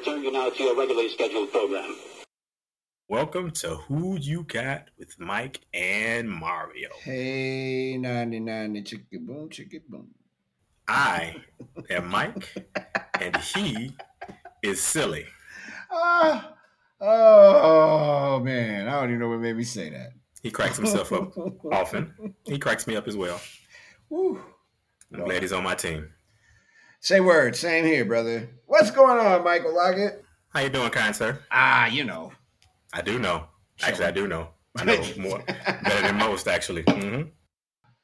return you now to your regularly scheduled program. Welcome to Who You Got with Mike and Mario. Hey, 99 the chicken boom, chicken boom. I am Mike, and he is silly. Ah, oh, man. I don't even know what made me say that. He cracks himself up often. He cracks me up as well. Woo. I'm glad he's on my team. Say word. Same here, brother. What's going on, Michael Lockett? How you doing, kind sir? Ah, you know. I do know. Actually, I do know. I know more better than most, actually. Mm-hmm.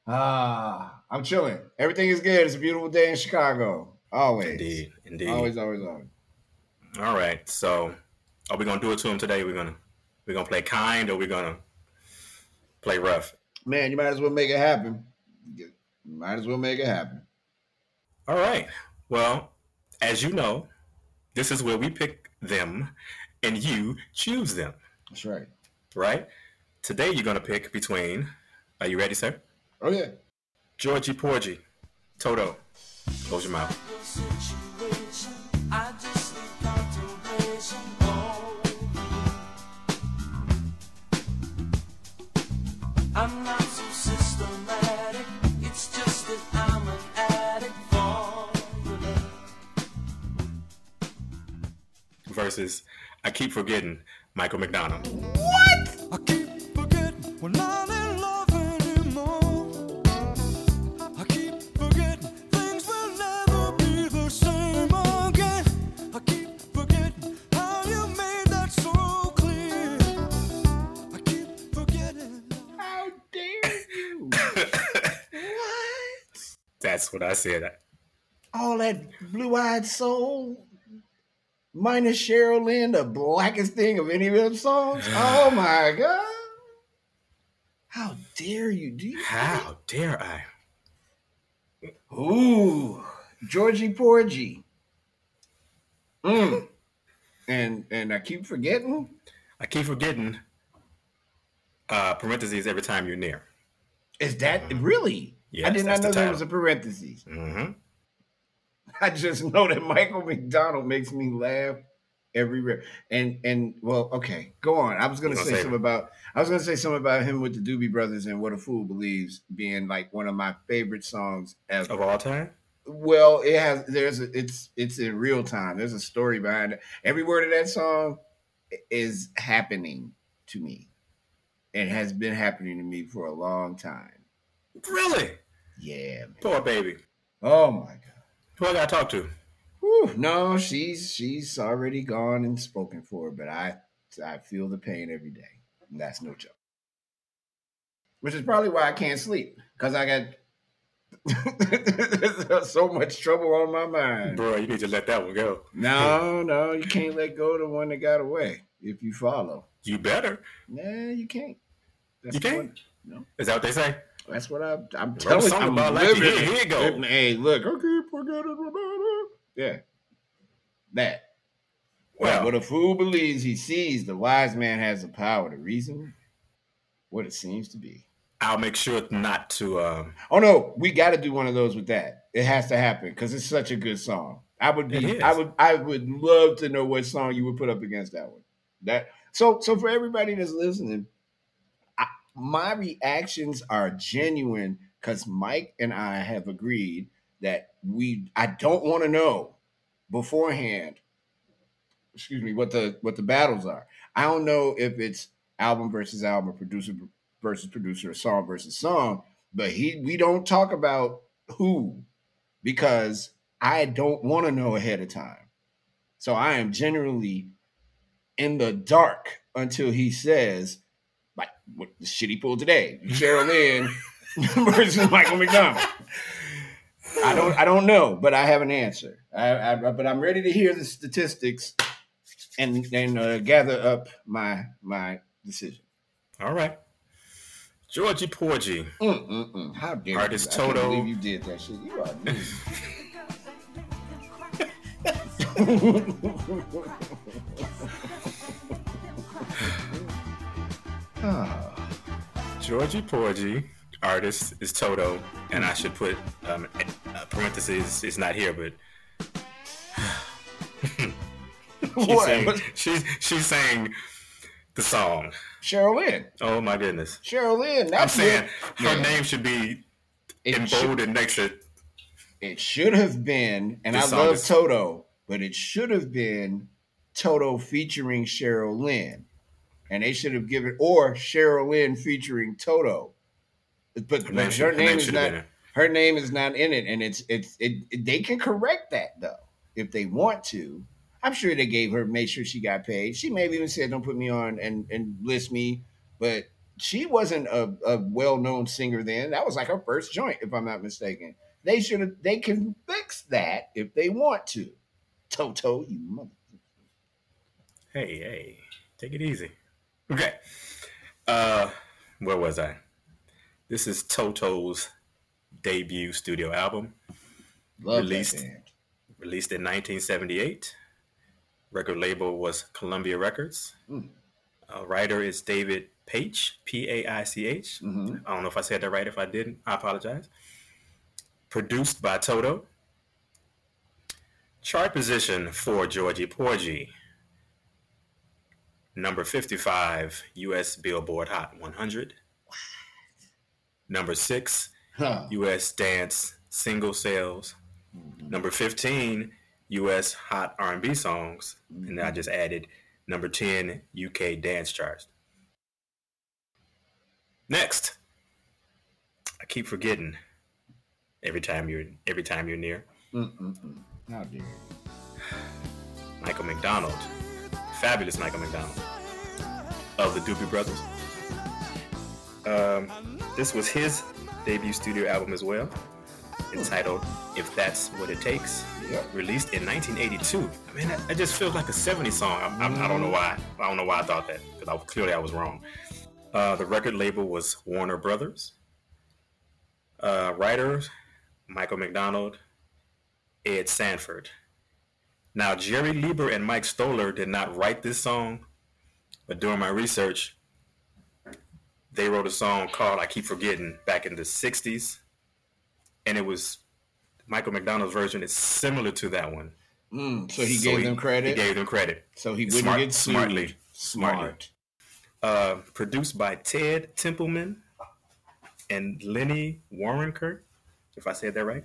Ah, I'm chilling. Everything is good. It's a beautiful day in Chicago. Always. Indeed, indeed. Always, always, always. All right. So, are we gonna do it to him today? We're gonna we're gonna play kind, or we're gonna play rough. Man, you might as well make it happen. You might as well make it happen. All right. Well, as you know, this is where we pick them, and you choose them. That's right. Right. Today you're gonna pick between. Are you ready, sir? Oh, yeah. Georgy Porgy, Toto. Close your mouth. Versus, I keep forgetting Michael McDonald. I keep forgetting we're not in love anymore. I keep forgetting things will never be the same again. I keep forgetting how you made that so clear. I keep forgetting. How dare you? what? That's what I said. All that blue eyed soul, minus Cheryl Lynn, the blackest thing of any of them songs. Oh my God. How dare you? Do you? How dare I? Ooh, Georgy Porgy. Mm. And and I keep forgetting. I keep forgetting uh, parentheses every time you're near. Is that really? Yes, I did not that's the know there was a parentheses. hmm I just know that Michael McDonald makes me laugh every rip. And and well, okay, go on. I was gonna gonna say say something about I was gonna say something about him with the Doobie Brothers and What a Fool Believes being like one of my favorite songs ever. Of all time? Well, it has there's a, it's it's in real time. There's a story behind it. Every word of that song is happening to me. It has been happening to me for a long time. Really? Yeah. Man. Poor baby. Oh my god. Who I gotta talk to? Whew, no, she's she's already gone and spoken for, but I I feel the pain every day. And that's no joke. Which is probably why I can't sleep because I got so much trouble on my mind. Bro, you need to let that one go. No, no, you can't let go of the one that got away if you follow. You better. Nah, you can't. That's You can't? No, Is that what they say? That's what I'm. I'm telling you. I'm about like living here, here you go. Hey, look, forgetting about it. Yeah, that. Well, what a fool believes he sees, the wise man has the power to reason what it seems to be. I'll make sure not to. Um, Oh no, we got to do one of those with that. It has to happen because it's such a good song. I would be. I would, I would love to know what song you would put up against that one. That so, so for everybody that's listening, my reactions are genuine because Mike and I have agreed that we, I don't want to know beforehand. Excuse me, what the what the battles are. I don't know if it's album versus album, producer versus producer, song versus song. But he, we don't talk about who because I don't want to know ahead of time. So I am generally in the dark until he says, what the shit he pulled today, Cheryl Lynn versus Michael McDonald. I don't, I don't know, but I have an answer. I, I, but I'm ready to hear the statistics and and uh, gather up my my decision. all right. Georgy Porgy. Mm, mm, mm. How dare Artist you? I Toto. believe you did that shit. You are Georgy Porgy. Artist is Toto, and I should put um, uh, parentheses. It's not here, but She What? sang, What? she she sang the song. Cheryl Lynn. Oh my goodness! Cheryl Lynn. I'm saying her Yeah. name should be It should- next to It should have been, and I love is- Toto, but it should have been Toto featuring Cheryl Lynn. And they should have given, or Cheryl Lynn featuring Toto. But, her name. her name is not her name is not in it, and it's it's it, it- they can correct that though if they want to. I'm sure they gave her made sure she got paid. She may have even said, "Don't put me on and and list me," but she wasn't a, a well known singer then. That was like her first joint, if I'm not mistaken. They should have. They can fix that if they want to. Toto, you mother. Hey, hey, take it easy. Okay. Uh, where was I? This is Toto's debut studio album, Love Released. released in 1978. Record label was Columbia Records. Mm. Uh, writer is David Paich, P A I C H. Mhm. I don't know if I said that right. If I didn't, I apologize. Produced by Toto. Chart position for Georgy Porgy. Number 55, U.S. Billboard Hot 100. Number 6, Huh. U.S. Dance Single Sales. Mm-hmm. Number 15, U.S. Hot R&B Songs. And I mm-hmm. just added number 10, UK Dance Charts. Next, I keep forgetting every time you're every time you're near. Mm-mm-mm. How dare you? Michael McDonald, fabulous Michael McDonald of the Doobie Brothers. Um, this was his debut studio album as well, entitled "If That's What It Takes," released in 1982. I mean, that, that just feels like a 70s song. I, I, I don't know why. I don't know why I thought that because I, clearly I was wrong. Uh, the record label was Warner Brothers. Uh, writers Michael McDonald, Ed Sanford. Now, Jerry Leiber and Mike Stoller did not write this song, but during my research, they wrote a song called I Keep Forgetting back in the 60s. And it was Michael McDonald's version is similar to that one. Mm, so he So gave them credit. He gave them credit. so he wouldn't Smart- get sued. smartly. Smart. Smartly. Uh, produced by Ted Templeman and Lenny Waronker, if I said that right.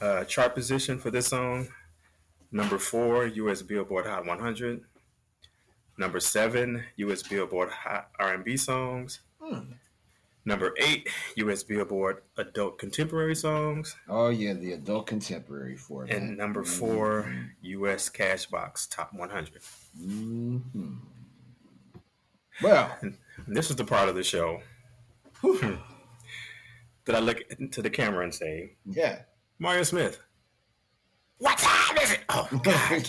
Uh, chart position for this song, number four, U.S. Billboard Hot 100. Number seven, U.S. Billboard Hot R&B Songs. Hmm. Number eight, U.S. Billboard Adult Contemporary Songs. Oh yeah, the adult contemporary format. And number four, U.S. Cashbox Top 100. Mhm. Well, And this is the part of the show that I look into the camera and say, yeah. Mario Smith. What time is it? Oh God,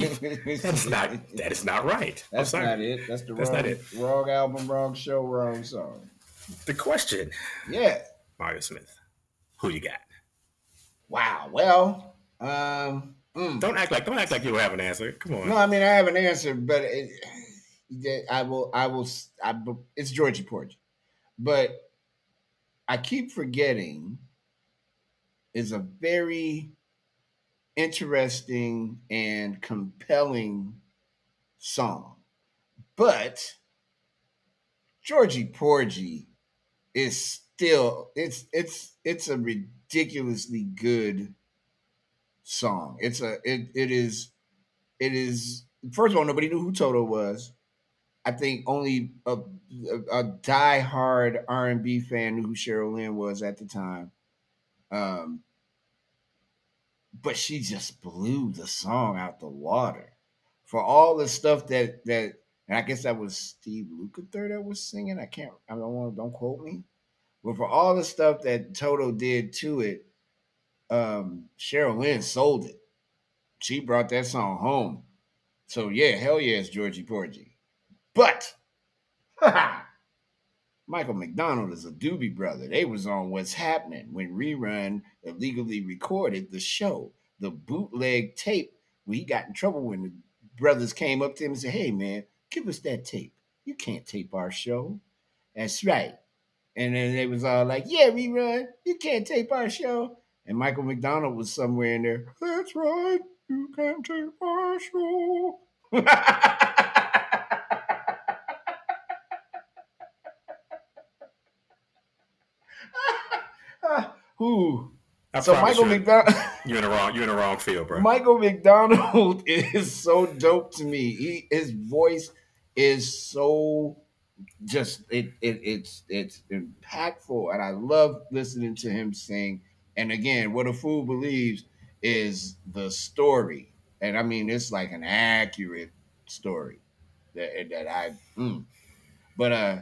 that's not that is not right. That's not it. That's the That's wrong, not it. wrong album, wrong show, wrong song. The question, Yeah. Mario Smith, who you got? Wow. Well, um, mm. Don't act like don't act like you don't have an answer. Come on. no, I mean I have an answer, but it, yeah, I will, I will, I, it's Georgy Porgy, but I keep forgetting is a very interesting and compelling song, but Georgy Porgy is still it's it's it's a ridiculously good song. It's a it it is it is first of all nobody knew who Toto was. I think only a, a, a die-hard R&B fan knew who Cheryl Lynn was at the time. Um, but she just blew the song out the water for all the stuff that that and I guess that was Steve Lukather that was singing. I can't I don't want to don't quote me. But for all the stuff that Toto did to it, um, Cheryl Lynn sold it. She brought that song home. So yeah, hell it's Georgy Porgy. But Michael McDonald is a doobie brother. They was on What's Happening when Rerun illegally recorded the show, the bootleg tape. he got in trouble when the brothers came up to him and said, "Hey man, give us that tape. You can't tape our show." That's right. And then they was all like, "Yeah, Rerun, you can't tape our show." And Michael McDonald was somewhere in there. That's right. You can't tape our show. Who? I So Michael you, McDonald. you're in the wrong. You're in the wrong field, bro. Michael McDonald is so dope to me. He his voice is so just it, it it's it's impactful and I love listening to him sing. And again, what a fool believes is the story. And I mean it's like an accurate story that that I mm. but uh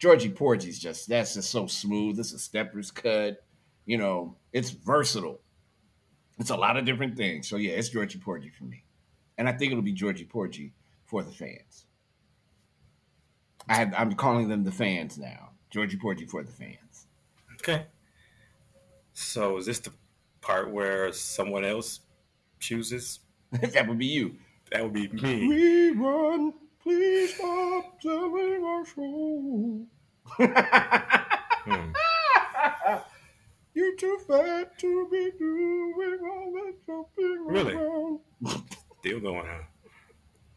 Georgy Porgy's just that's just so smooth. It's a stepper's cut, you know, it's versatile. It's a lot of different things. So yeah, it's Georgy Porgy for me. And I think it'll be Georgy Porgy for the fans. I have, I'm calling them the fans now. Georgy Porgy for the fans. Okay. So is this the part where someone else chooses? that would be you. That would be me. Rerun, please stop telling our show. Hmm. You're too fat to be doing all that jumping Really? around. Still going on.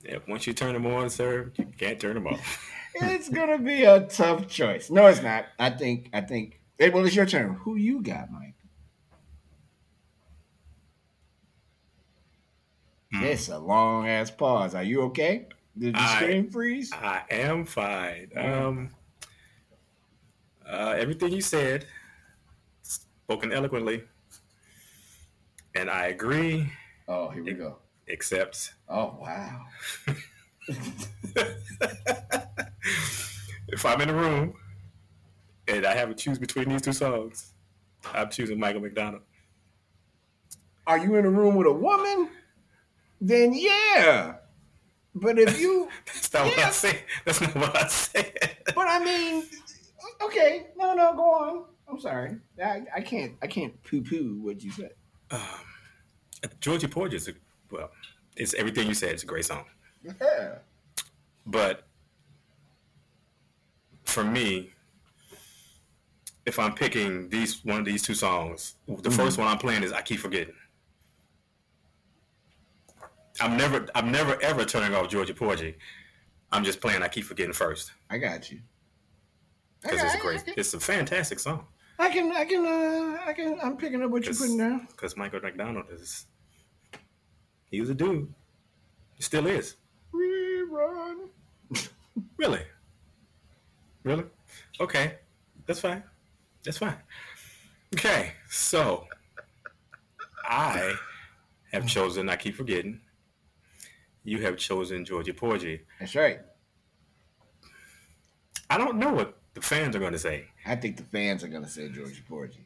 Yeah, once you turn them on, sir, you can't turn them off. it's gonna be a tough choice. No, it's not. I think. I think. Hey, well, it's your turn. Who you got, Mike? Hmm. It's a long ass pause. Are you okay? Did the I- screen freeze? I am fine. Um, uh, everything you said, spoken eloquently, and I agree, Oh, here we go. except Oh wow. if I'm in a room and I have to choose between these two songs, I'm choosing Michael McDonald. Are you in a room with a woman? Then yeah. But if you, That's not what I say. That's not what I said. but I mean, okay, no, no, go on. I'm sorry. I, I can't, I can't poo-poo what you said. Um, Georgy Porgy is a, well, it's everything you said. It's a great song. Yeah. But for me, if I'm picking these one of these two songs, the first one I'm playing is I keep forgetting. I'm never I'm never ever turning off Georgia Porgy. I'm just playing I keep forgetting first. I got you. Because it's a great it's a fantastic song. I can, I can, uh, I can. I'm picking up what you're putting down. Because Michael McDonald is he was a dude. He still is. Rerun. Really? Really? Okay. That's fine. That's fine. Okay. So I have chosen, I keep forgetting. You have chosen Georgia Porgy. That's right. I don't know what the fans are going to say. I think the fans are gonna say Georgy Porgy.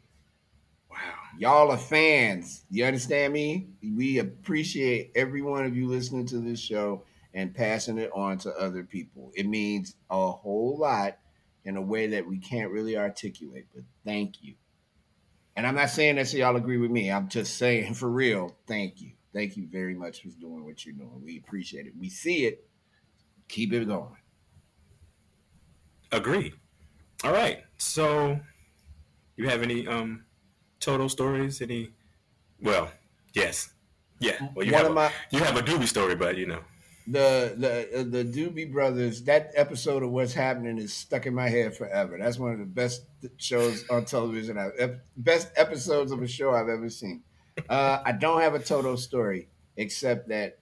Wow. Y'all are fans. You understand me? We appreciate every one of you listening to this show and passing it on to other people. It means a whole lot in a way that we can't really articulate, but thank you. And I'm not saying that so y'all agree with me. I'm just saying for real, thank you. Thank you very much for doing what you're doing. We appreciate it. We see it. Keep it going. Agreed. All right. So you have any um Toto stories? Any well, yes. Yeah. Well you One have of a, my you have a doobie story, but you know. the the uh, the Doobie Brothers. That episode of What's Happening is stuck in my head forever. That's one of the best shows on television. I've best episodes of a show I've ever seen. Uh, I don't have a Toto story except that,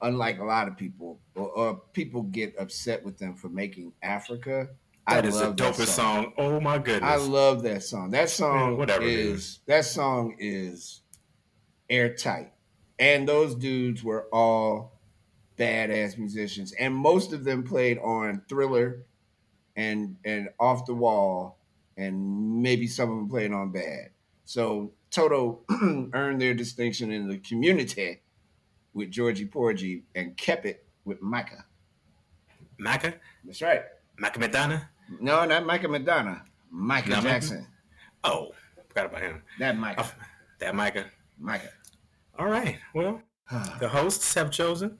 unlike a lot of people, or, or people get upset with them for making Africa. That I is the love that dopest song. Oh my goodness. I love that song. That eh, song Man, whatever, is that song is airtight. And those dudes were all badass musicians. And most of them played on Thriller and and Off the Wall and maybe some of them played on Bad. So Toto earned their distinction in the community with Georgy Porgy and kept it with Micah. Micah? That's right. Micah Madonna? No, not Michael Madonna. Michael Not Micah? Jackson. Oh, forgot about him. That Micah. Oh, that Micah. Micah. All right. Well, the hosts have chosen.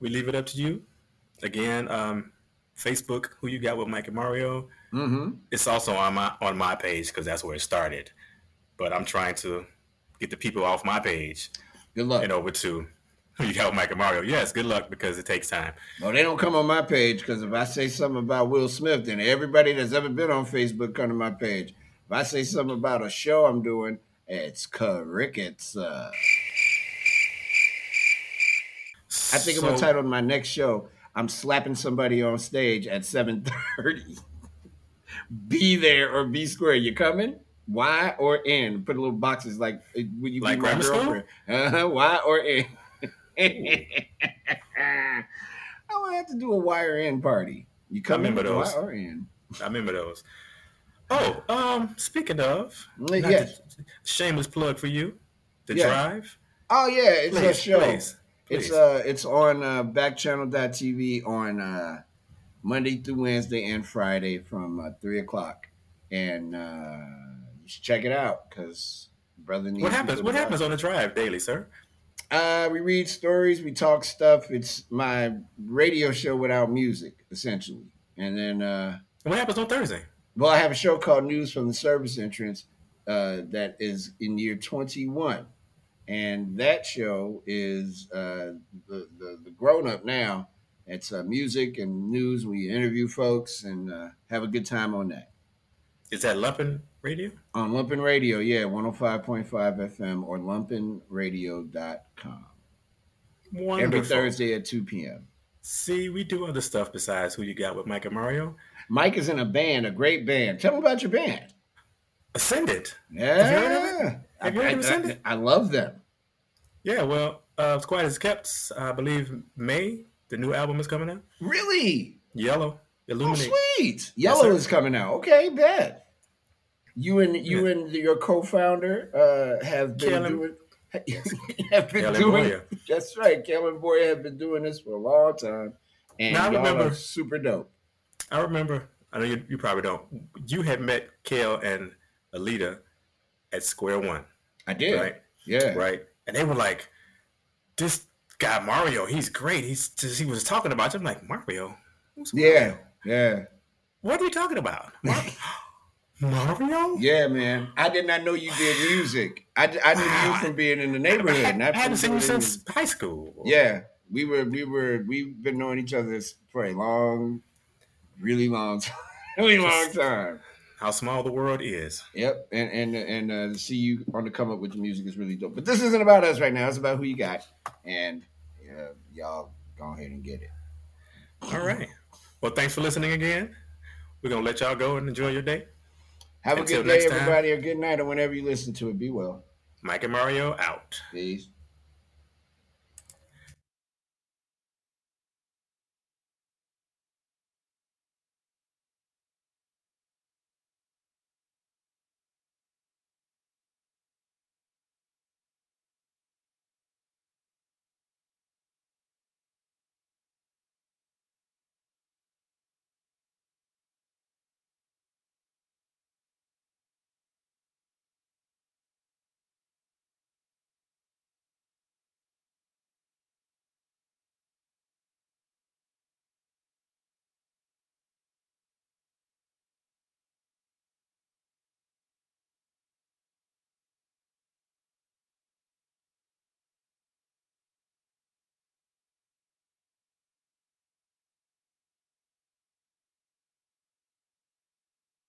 We leave it up to you. Again, um, Facebook, who you got with Mike and Mario. mm-hmm. It's also on my on my page because that's where it started. But I'm trying to get the people off my page Good luck. and over to You help Mike and Mario. Yes, good luck because it takes time. Well, they don't come on my page because if I say something about Will Smith, then everybody that's ever been on Facebook come to my page. If I say something about a show I'm doing, it's crickets. Uh, I think I'm gonna title my next show. I'm slapping somebody on stage at 7:30. be there or be square. You coming? Y or N? Put a little boxes like would you like be my girlfriend? Uh-huh. y or N. I would have to do a wire in party. You coming? remember those. Y or N? I remember those. Oh, um, speaking of, Mm, yes. the- shameless plug for you, the Yeah. drive. Oh yeah, it's a Please, show. please, It's uh it's on uh backchannel.tv on uh Monday through Wednesday and Friday from uh, three o'clock. And uh you should check it out because brother needs what happens? What happens on the drive daily, sir? Uh, we read stories, we talk stuff. It's my radio show without music, essentially. And then, uh, What happens on Thursday? well, I have a show called News from the Service Entrance uh, that is in year 21. And that show is uh, the, the, the grown up now. It's uh, music and news. We interview folks and uh, have a good time on that. Is that Lumpen Radio? On Lumpen Radio, yeah, 105.5 FM or lumpenradio.com. Wonderful. Every Thursday at 2 p.m. See, we do other stuff besides who you got with Mike and Mario. Mike is in a band, a great band. Tell me about your band. Ascended. Yeah. Have you heard of it? Have you heard I, I-? I love them. Yeah, well, uh, it's quite as kept. I believe May, the new album is coming out. Really? Yellow, Oh, Illuminate. sweet. Yellow is coming out. Okay, bet. You and you and your co-founder uh, have been Kellen- doing have been Kellen doing Boyer. that's right. Kellen Boyer have been doing this for a long time. And Now, I remember- super dope. I remember. I know you, you probably don't. You had met Kale and Alita at Square One, I did. right? Yeah. Right, and they were like, "This guy Mario, he's great. He's just, he was talking about." You. I'm like, Mario. Who's Mario? Yeah. What are you talking about? Mario? Yeah, man. I did not know you did music. I, I knew you from being in the neighborhood. I, not I hadn't seen you since high school. Yeah, we were we were we've been knowing each other for a long, really long, time, really long time. How small the world is. Yep, and and and uh, see you on the come up with the music is really dope. But this isn't about us right now. It's about who you got, and uh, y'all go ahead and get it. All right. Well, thanks for listening again. We're gonna let y'all go and enjoy your day. Have a good day, next time. everybody, or good night, or whenever you listen to it. Be well. Mike and Mario out. Peace.